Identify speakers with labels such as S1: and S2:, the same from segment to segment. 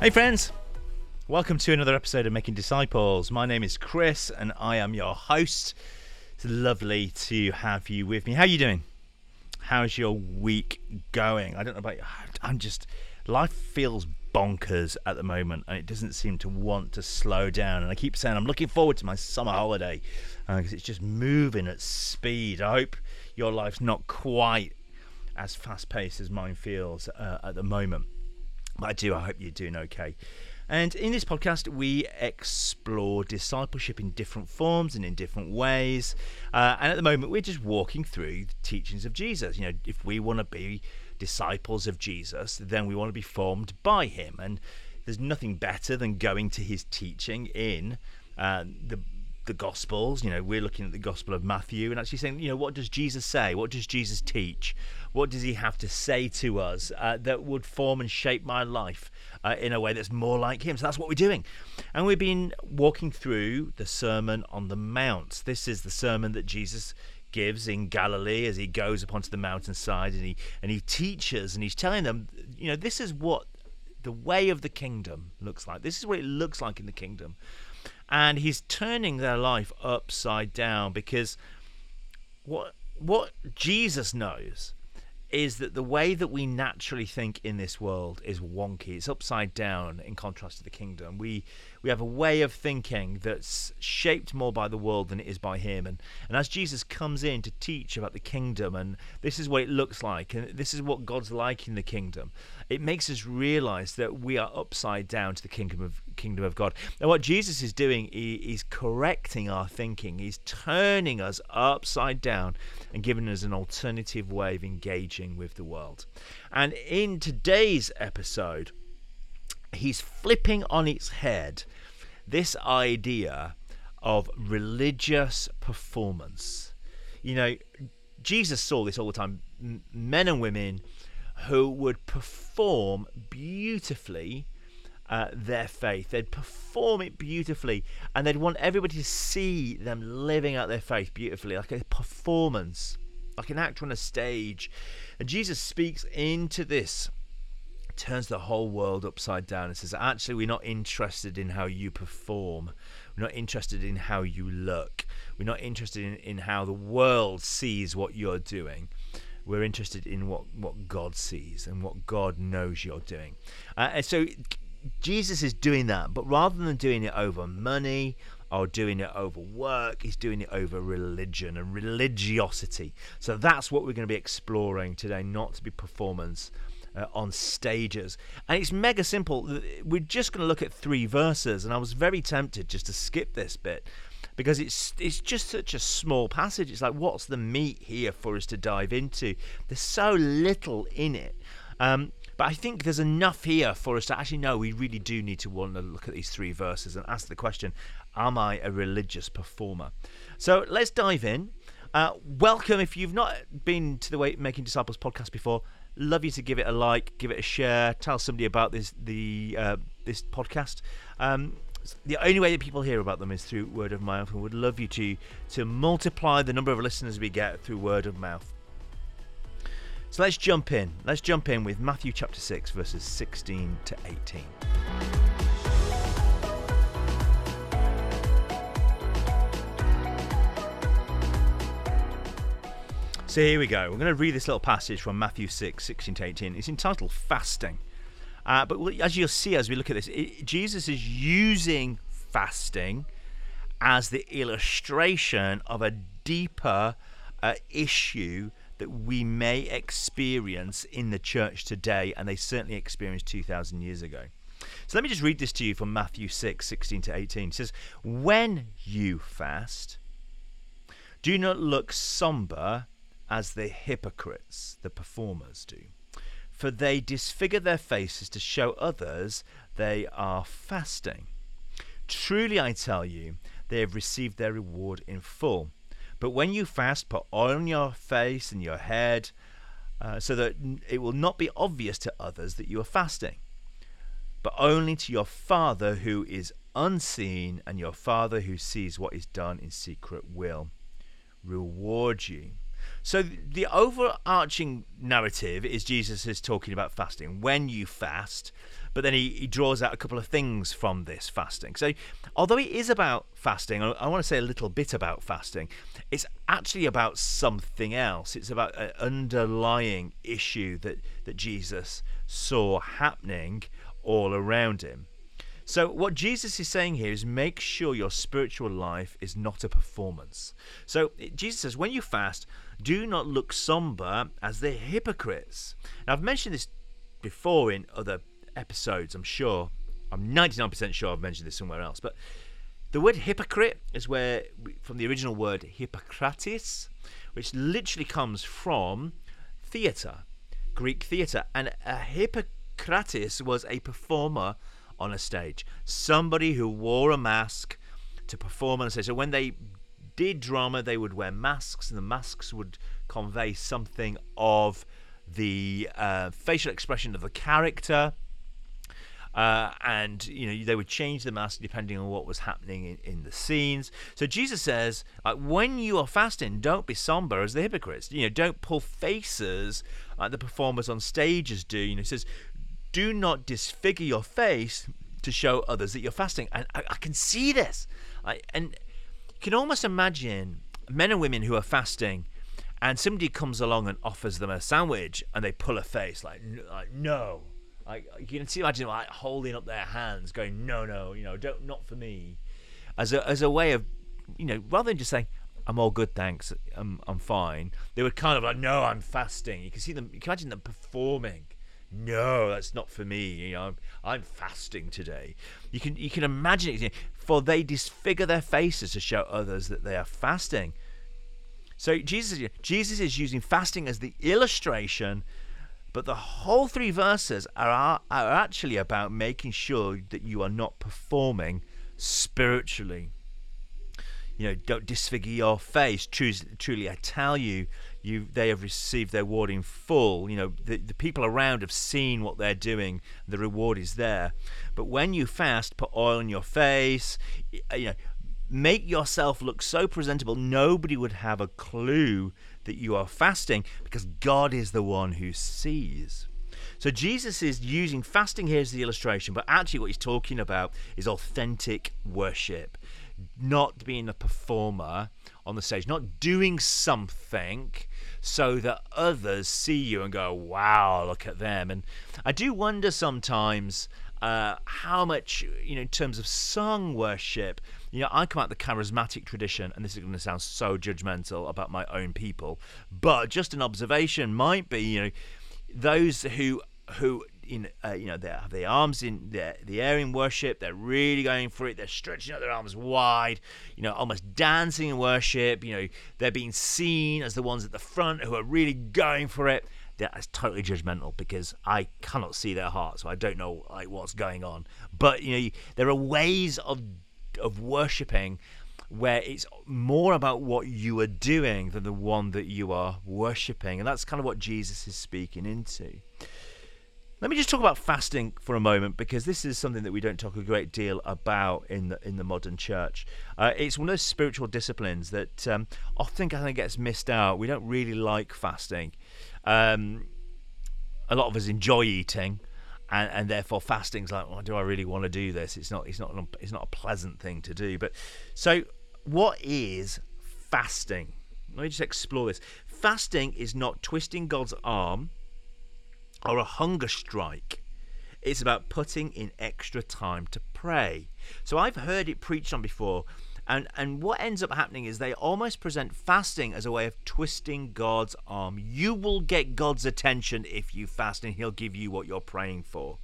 S1: Hey, friends. Welcome to another episode of Making Disciples. My name is Cris, and I am your host. It's lovely to have you with me. How are you doing? How's your week going? I don't know about you. I'm just life feels bonkers at the moment, and it doesn't seem to want to slow down. And I keep saying I'm looking forward to my summer holiday because uh, it's just moving at speed. I hope your life's not quite as fast paced as mine feels uh, at the moment. I do. I hope you're doing okay. And in this podcast, we explore discipleship in different forms and in different ways. Uh, and at the moment, we're just walking through the teachings of Jesus. You know, if we want to be disciples of Jesus, then we want to be formed by him. And there's nothing better than going to his teaching in uh, the the Gospels. You know, we're looking at the Gospel of Matthew and actually saying, you know, what does Jesus say? What does Jesus teach? What does he have to say to us uh, that would form and shape my life uh, in a way that's more like him? So that's what we're doing. And we've been walking through the Sermon on the Mount. This is the sermon that Jesus gives in Galilee as he goes up onto the mountainside and he and he teaches and he's telling them, you know, this is what the way of the kingdom looks like. This is what it looks like in the kingdom and he's turning their life upside down because what what Jesus knows is that the way that we naturally think in this world is wonky. It's upside down in contrast to the kingdom. We we have a way of thinking that's shaped more by the world than it is by him. And and as Jesus comes in to teach about the kingdom and this is what it looks like and this is what God's like in the kingdom, it makes us realize that we are upside down to the kingdom of kingdom of God. And what Jesus is doing is correcting our thinking. He's turning us upside down and giving us an alternative way of engaging with the world. And in today's episode, he's flipping on its head this idea of religious performance. You know, Jesus saw this all the time. Men and women who would perform beautifully uh, their faith. They'd perform it beautifully, and they'd want everybody to see them living out their faith beautifully, like a performance, like an actor on a stage. And Jesus speaks into this, turns the whole world upside down, and says, Actually, we're not interested in how you perform. We're not interested in how you look. We're not interested in, in how the world sees what you're doing we're interested in what, what God sees and what God knows you're doing. Uh, and so Jesus is doing that, but rather than doing it over money or doing it over work, he's doing it over religion and religiosity. So that's what we're going to be exploring today, not to be performance. Uh, on stages. And it's mega simple. We're just going to look at three verses, and I was very tempted just to skip this bit because it's it's just such a small passage. It's like, what's the meat here for us to dive into? There's so little in it. Um, but I think there's enough here for us to actually know we really do need to want to look at these three verses and ask the question Am I a religious performer? So let's dive in. Uh, welcome. If you've not been to the Way Making Disciples podcast before, love you to give it a like, give it a share, tell somebody about this the uh, this podcast. Um, the only way that people hear about them is through word of mouth, and would love you to to multiply the number of listeners we get through word of mouth. So let's jump in. Let's jump in with Matthew chapter 6, verses 16 to 18. So here we go. We're going to read this little passage from Matthew 6, 16 to 18. It's entitled Fasting. Uh, but as you'll see as we look at this, it, Jesus is using fasting as the illustration of a deeper uh, issue that we may experience in the church today, and they certainly experienced 2,000 years ago. So let me just read this to you from Matthew 6 16 to 18. It says, When you fast, do not look somber as the hypocrites, the performers, do for they disfigure their faces to show others they are fasting. Truly I tell you, they have received their reward in full. But when you fast, put oil on your face and your head, uh, so that it will not be obvious to others that you are fasting, but only to your Father who is unseen, and your Father who sees what is done in secret will reward you. So the overarching narrative is Jesus is talking about fasting. When you fast, but then he, he draws out a couple of things from this fasting. So, although it is about fasting, I, I want to say a little bit about fasting. It's actually about something else. It's about an underlying issue that that Jesus saw happening all around him. So, what Jesus is saying here is make sure your spiritual life is not a performance. So, Jesus says, when you fast, do not look somber as the hypocrites. Now, I've mentioned this before in other episodes, I'm sure. I'm 99% sure I've mentioned this somewhere else. But the word hypocrite is where, from the original word hypokrites, which literally comes from theatre, Greek theatre. And a hypokrites was a performer on a stage, somebody who wore a mask to perform on a stage. So when they did drama, they would wear masks, and the masks would convey something of the uh, facial expression of the character. Uh, and you know they would change the mask depending on what was happening in, in the scenes. So Jesus says, like, when you are fasting, don't be somber as the hypocrites. You know, don't pull faces like the performers on stages do. You know, he says, do not disfigure your face to show others that you're fasting. And I, I can see this. I, and you can almost imagine men and women who are fasting and somebody comes along and offers them a sandwich and they pull a face like, like no. Like, you can see, imagine like holding up their hands, going, no, no, you know, don't, not for me, as a as a way of, you know, rather than just saying, I'm all good, thanks, I'm I'm fine. They were kind of like, no, I'm fasting. You can see them, you can imagine them performing no, that's not for me. You know, I'm, I'm fasting today. You can you can imagine it. For they disfigure their faces to show others that they are fasting. So Jesus Jesus is using fasting as the illustration, but the whole three verses are are actually about making sure that you are not performing spiritually. You know, don't disfigure your face. Truly, truly, I tell you, you they have received their reward in full. You know, the, the people around have seen what they're doing. The reward is there. But when you fast, put oil on your face. Uh, you know, make yourself look so presentable nobody would have a clue that you are fasting because God is the one who sees. So Jesus is using fasting here as the illustration, but actually what he's talking about is authentic worship, not being a performer on the stage, not doing something so that others see you and go, wow, look at them. And I do wonder sometimes uh, how much, you know, in terms of song worship, you know, I come out the charismatic tradition, and this is going to sound so judgmental about my own people, but just an observation might be, you know, those who who in uh, you know they have their arms in the, the air in worship. They're really going for it. They're stretching out their arms wide you know almost dancing in worship. You know they're being seen as the ones at the front who are really going for it. That's totally judgmental because I cannot see their heart so I don't know like what's going on. But you know there are ways of of worshiping where it's more about what you are doing than the one that you are worshipping and that's kind of what Jesus is speaking into let me just talk about fasting for a moment because this is something that we don't talk a great deal about in the in the modern church. Uh, it's one of those spiritual disciplines that um, often kind of gets missed out. We don't really like fasting. Um, a lot of us enjoy eating, and, and therefore fasting's like, oh, do I really want to do this? It's not. It's not. It's not a pleasant thing to do. But so, what is fasting? Let me just explore this. Fasting is not twisting God's arm or a hunger strike. It's about putting in extra time to pray. So I've heard it preached on before, and, and what ends up happening is they almost present fasting as a way of twisting God's arm. You will get God's attention if you fast, and He'll give you what you're praying for.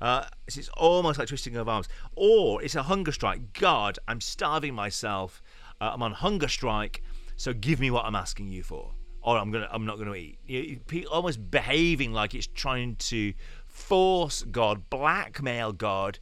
S1: Uh, it's almost like twisting of arms. Or it's a hunger strike. God, I'm starving myself. Uh, I'm on hunger strike, so give me what I'm asking you for or I'm gonna I'm not gonna eat. You, almost behaving like it's trying to force God, blackmail God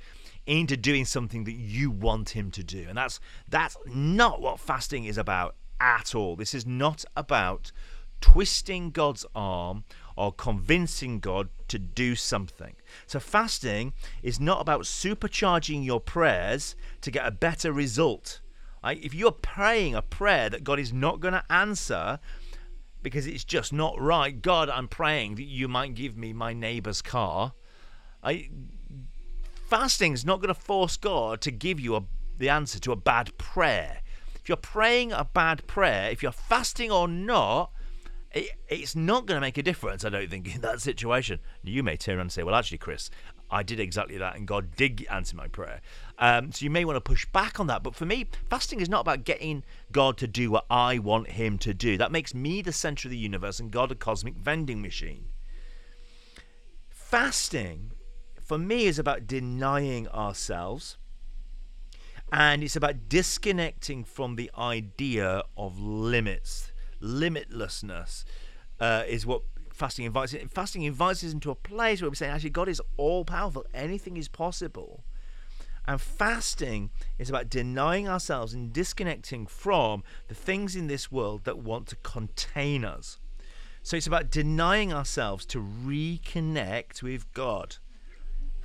S1: into doing something that you want him to do. And that's that's not what fasting is about at all. This is not about twisting God's arm or convincing God to do something. So fasting is not about supercharging your prayers to get a better result. If you're praying a prayer that God is not going to answer, because it's just not right. God, I'm praying that you might give me my neighbor's car. I fasting is not going to force God to give you a, the answer to a bad prayer. If you're praying a bad prayer, if you're fasting or not, it, it's not going to make a difference, I don't think, in that situation. You may turn around and say, well, actually, Cris, I did exactly that, and God did answer my prayer. Um, so you may want to push back on that. But for me, fasting is not about getting God to do what I want Him to do. That makes me the center of the universe and God a cosmic vending machine. Fasting, for me, is about denying ourselves. And it's about disconnecting from the idea of limits. Limitlessness uh, is what fasting invites fasting invites us into a place where we're saying actually God is all powerful anything is possible. And fasting is about denying ourselves and disconnecting from the things in this world that want to contain us. So it's about denying ourselves to reconnect with God.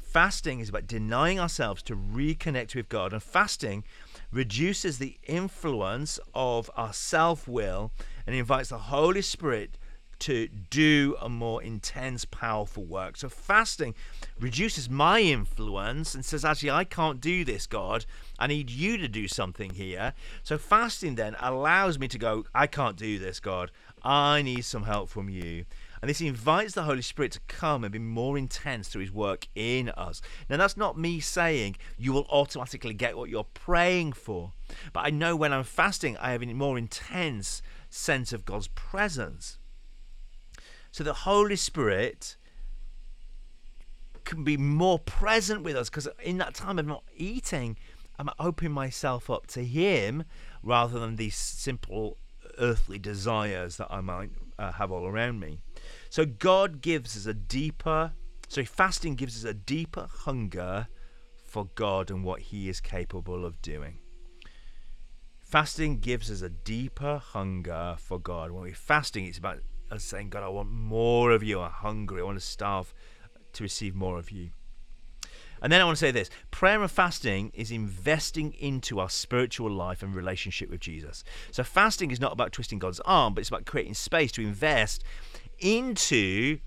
S1: Fasting is about denying ourselves to reconnect with God. And fasting reduces the influence of our self-will and invites the Holy Spirit to do a more intense, powerful work. So fasting reduces my influence and says, actually, I can't do this, God. I need you to do something here. So fasting then allows me to go, I can't do this, God. I need some help from you. And this invites the Holy Spirit to come and be more intense through his work in us. Now, that's not me saying you will automatically get what you're praying for. But I know when I'm fasting, I have a more intense sense of God's presence. So the Holy Spirit can be more present with us because in that time of not eating, I'm opening myself up to Him rather than these simple earthly desires that I might uh, have all around me. So God gives us a deeper, so fasting gives us a deeper hunger for God and what He is capable of doing. Fasting gives us a deeper hunger for God. When we're fasting, it's about saying, God, I want more of you. I'm hungry. I want to starve to receive more of you. And then I want to say this prayer and fasting is investing into our spiritual life and relationship with Jesus. So, fasting is not about twisting God's arm, but it's about creating space to invest into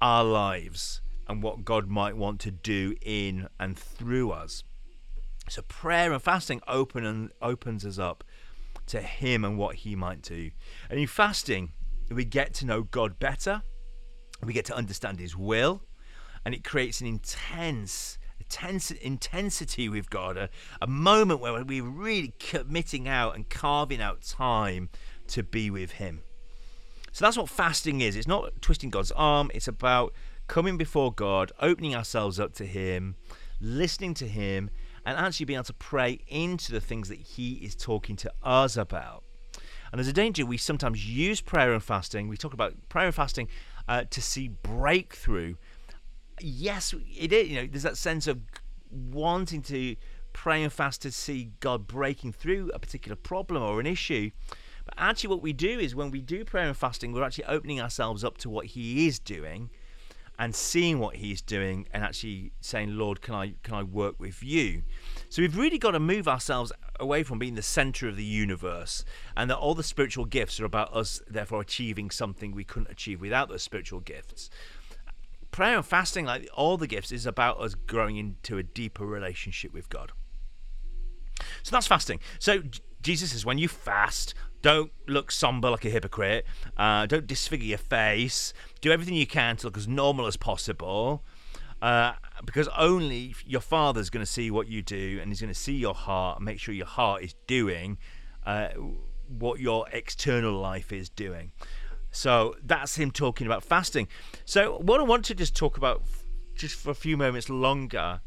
S1: our lives and what God might want to do in and through us. So, prayer and fasting open and opens us up to Him and what He might do. And in fasting, we get to know God better, we get to understand His will, and it creates an intense, intense intensity with God, a, a moment where we're really committing out and carving out time to be with Him. So that's what fasting is. It's not twisting God's arm, it's about coming before God, opening ourselves up to Him, listening to Him, and actually being able to pray into the things that He is talking to us about. And there's a danger we sometimes use prayer and fasting. We talk about prayer and fasting uh, to see breakthrough. Yes, it is. You know, there's that sense of wanting to pray and fast to see God breaking through a particular problem or an issue. But actually, what we do is when we do prayer and fasting, we're actually opening ourselves up to what He is doing and seeing what he's doing and actually saying lord can i can i work with you? So we've really got to move ourselves away from being the center of the universe and that all the spiritual gifts are about us therefore achieving something we couldn't achieve without those spiritual gifts. Prayer and fasting like all the gifts is about us growing into a deeper relationship with god. So that's fasting. So jesus says when you fast don't look somber like a hypocrite. Uh, don't disfigure your face. Do everything you can to look as normal as possible. Uh, because only your father's going to see what you do and he's going to see your heart and make sure your heart is doing uh, what your external life is doing. So that's him talking about fasting. So, what I want to just talk about just for a few moments longer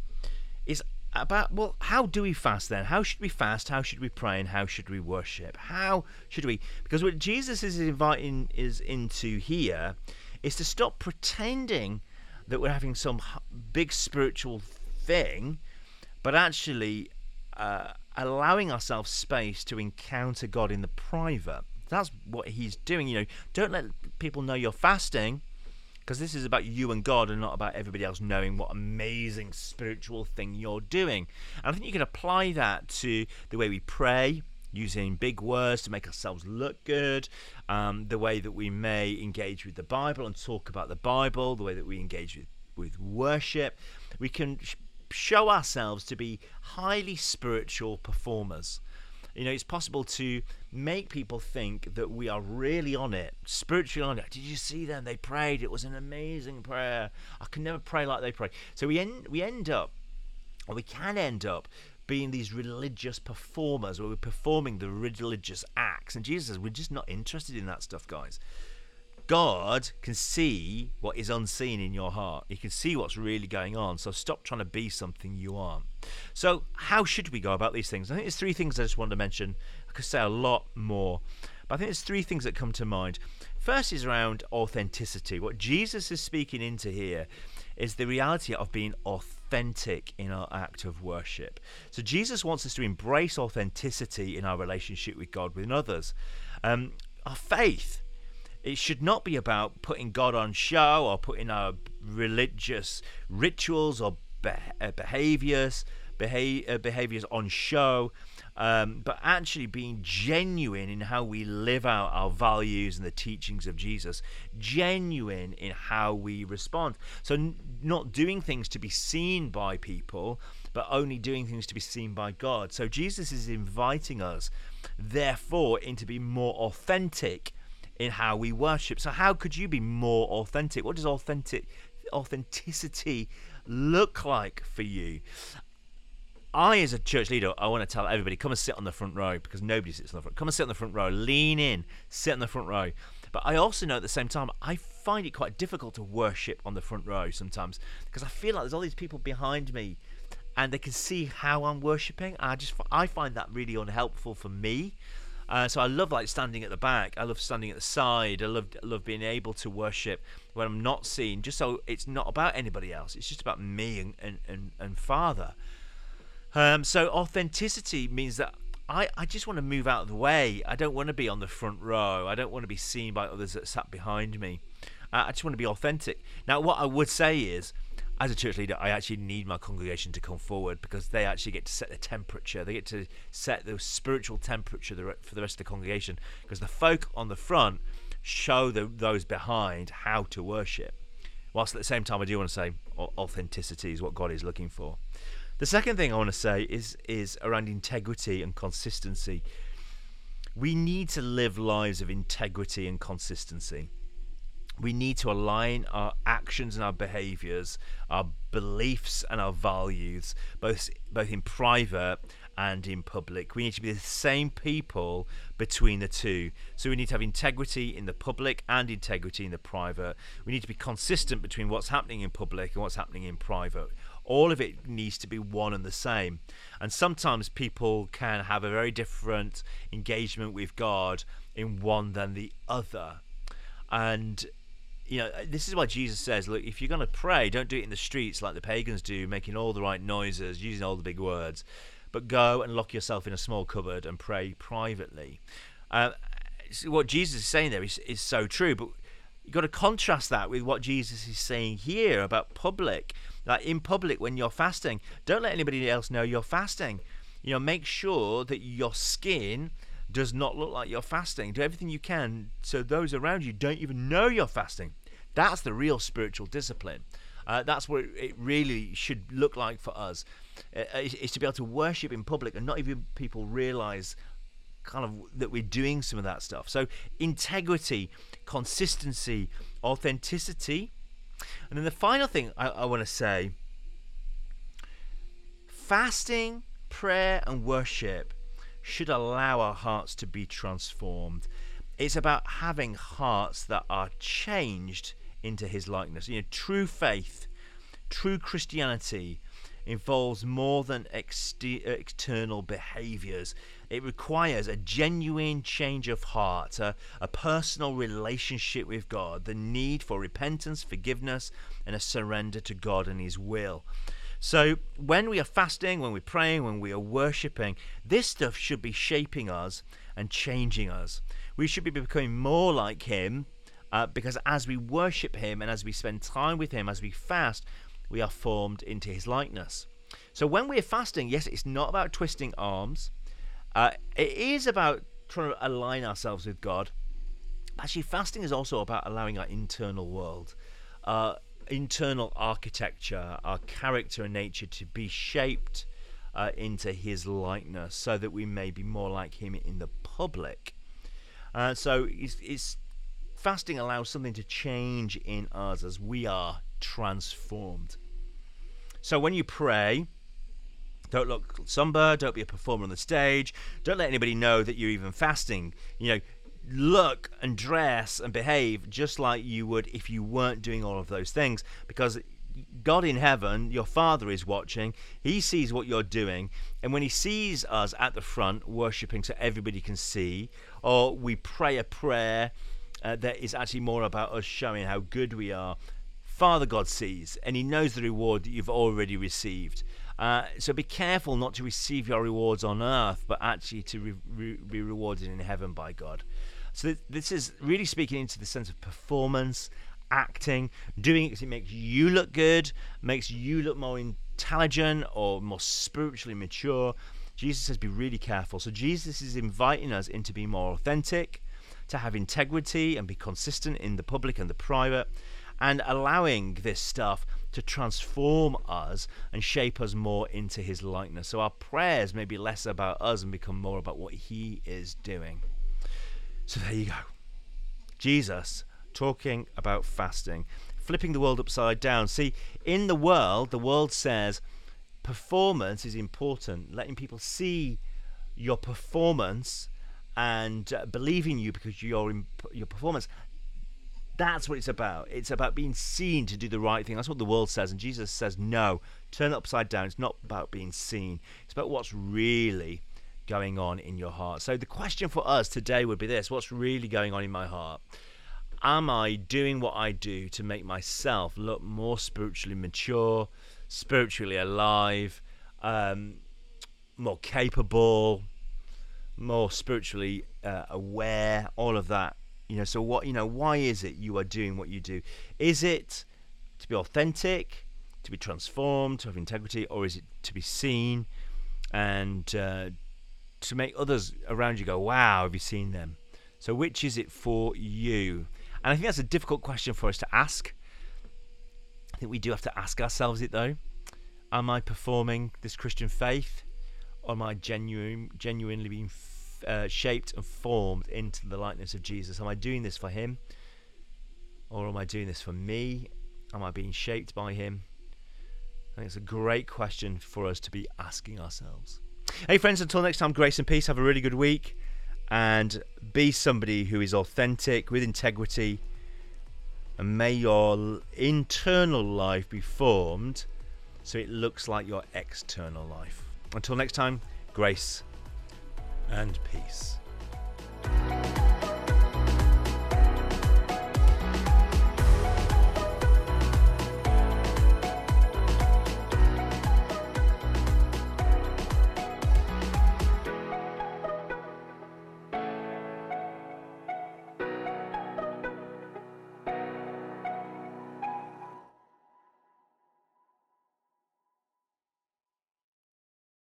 S1: is about well how do we fast then? How should we fast? How should we pray? And how should we worship? How should we? Because what jesus is inviting is into here is to stop pretending that we're having some big spiritual thing but actually uh, allowing ourselves space to encounter god in the private. That's what he's doing you know. Don't let people know you're fasting because this is about you and God and not about everybody else knowing what amazing spiritual thing you're doing. And I think you can apply that to the way we pray, using big words to make ourselves look good, um, the way that we may engage with the Bible and talk about the Bible, the way that we engage with, with worship. We can show ourselves to be highly spiritual performers. You know, it's possible to make people think that we are really on it, spiritually on it. Did you see them? They prayed. It was an amazing prayer. I can never pray like they pray. So we end we end up, or we can end up being these religious performers where we're performing the religious acts. And Jesus says, we're just not interested in that stuff, guys. God can see what is unseen in your heart. He can see what's really going on. So stop trying to be something you aren't. So, how should we go about these things? I think there's three things I just wanted to mention. I could say a lot more, but I think there's three things that come to mind. First is around authenticity. What Jesus is speaking into here is the reality of being authentic in our act of worship. So, Jesus wants us to embrace authenticity in our relationship with God, with others. Um, our faith it should not be about putting God on show or putting our religious rituals or uh, behaviors uh, behaviors on show. Um, but actually being genuine in how we live out our values and the teachings of Jesus, genuine in how we respond. So, n- not doing things to be seen by people, but only doing things to be seen by God. So, Jesus is inviting us, therefore, into being more authentic in how we worship. So how could you be more authentic? What does authentic authenticity look like for you? I, as a church leader, I want to tell everybody come and sit on the front row because nobody sits on the front. Come and sit on the front row, lean in, sit on the front row. But I also know at the same time, I find it quite difficult to worship on the front row sometimes because I feel like there's all these people behind me and they can see how I'm worshiping. I just I find that really unhelpful for me. Uh, so I love like standing at the back. I love standing at the side. I love love being able to worship when I'm not seen, just so it's not about anybody else. It's just about me and and and, and Father. Um, so authenticity means that I, I just want to move out of the way. I don't want to be on the front row. I don't want to be seen by others that sat behind me. Uh, I just want to be authentic. Now, what I would say is as a church leader, I actually need my congregation to come forward because they actually get to set the temperature. They get to set the spiritual temperature for the rest of the congregation because the folk on the front show the, those behind how to worship. Whilst at the same time, I do want to say authenticity is what God is looking for. The second thing I want to say is is around integrity and consistency. We need to live lives of integrity and consistency we need to align our actions and our behaviors, our beliefs and our values, both both in private and in public. We need to be the same people between the two. So we need to have integrity in the public and integrity in the private. We need to be consistent between what's happening in public and what's happening in private. All of it needs to be one and the same. And sometimes people can have a very different engagement with God in one than the other. And you know, this is why Jesus says, look, if you're going to pray, don't do it in the streets like the pagans do, making all the right noises, using all the big words, but go and lock yourself in a small cupboard and pray privately. Uh, what Jesus is saying there is, is so true, but you've got to contrast that with what Jesus is saying here about public. Like in public, when you're fasting, don't let anybody else know you're fasting. You know, make sure that your skin does not look like you're fasting. Do everything you can so those around you don't even know you're fasting. That's the real spiritual discipline. Uh, that's what it really should look like for us. Uh, is to be able to worship in public and not even people realize kind of that we're doing some of that stuff. So integrity, consistency, authenticity, and then the final thing I, I want to say: fasting, prayer, and worship should allow our hearts to be transformed. It's about having hearts that are changed into his likeness. You know, true faith, true Christianity involves more than ex- external behaviors. It requires a genuine change of heart, a, a personal relationship with God, the need for repentance, forgiveness, and a surrender to God and His will. So when we are fasting, when we're praying, when we are worshipping, this stuff should be shaping us and changing us. We should be becoming more like Him uh, because as we worship Him and as we spend time with Him, as we fast, we are formed into His likeness. So when we're fasting, yes, it's not about twisting arms. Uh, it is about trying to align ourselves with God. Actually, fasting is also about allowing our internal world. our internal architecture, our character and nature to be shaped uh, into His likeness, so that we may be more like Him in the public. Uh, so it's, it's fasting allows something to change in us as we are transformed. So when you pray, don't look somber, don't be a performer on the stage, don't let anybody know that you're even fasting. You know, look and dress and behave just like you would if you weren't doing all of those things because God in heaven, your Father is watching. He sees what you're doing. And when He sees us at the front worshiping so everybody can see, or we pray a prayer uh, that is actually more about us showing how good we are, Father God sees and He knows the reward that you've already received. Uh, so be careful not to receive your rewards on earth, but actually to re- re- be rewarded in heaven by God. So th- this is really speaking into the sense of performance, acting, doing it because it makes you look good, makes you look more intelligent or more spiritually mature. Jesus says, be really careful. So Jesus is inviting us into being more authentic, to have integrity and be consistent in the public and the private, and allowing this stuff to transform us and shape us more into his likeness. So our prayers may be less about us and become more about what he is doing. So there you go. Jesus talking about fasting, flipping the world upside down. See, in the world, the world says performance is important, letting people see your performance and uh, believing you because your your performance that's what it's about. It's about being seen to do the right thing. That's what the world says. And Jesus says, no, turn it upside down. It's not about being seen, it's about what's really going on in your heart. So the question for us today would be this What's really going on in my heart? Am I doing what I do to make myself look more spiritually mature, spiritually alive, um, more capable, more spiritually uh, aware, all of that? You know, so what, you know, why is it you are doing what you do? Is it to be authentic, to be transformed, to have integrity, or is it to be seen and uh, to make others around you go, wow, have you seen them? So, which is it for you? And I think that's a difficult question for us to ask. I think we do have to ask ourselves it though. Am I performing this Christian faith? Am I genuine, genuinely being uh, shaped and formed into the likeness of Jesus? Am I doing this for Him? Or am I doing this for me? Am I being shaped by Him? I think it's a great question for us to be asking ourselves. Hey, friends, until next time, grace and peace. Have a really good week and be somebody who is authentic with integrity. And may your internal life be formed so it looks like your external life. Until next time, grace and peace.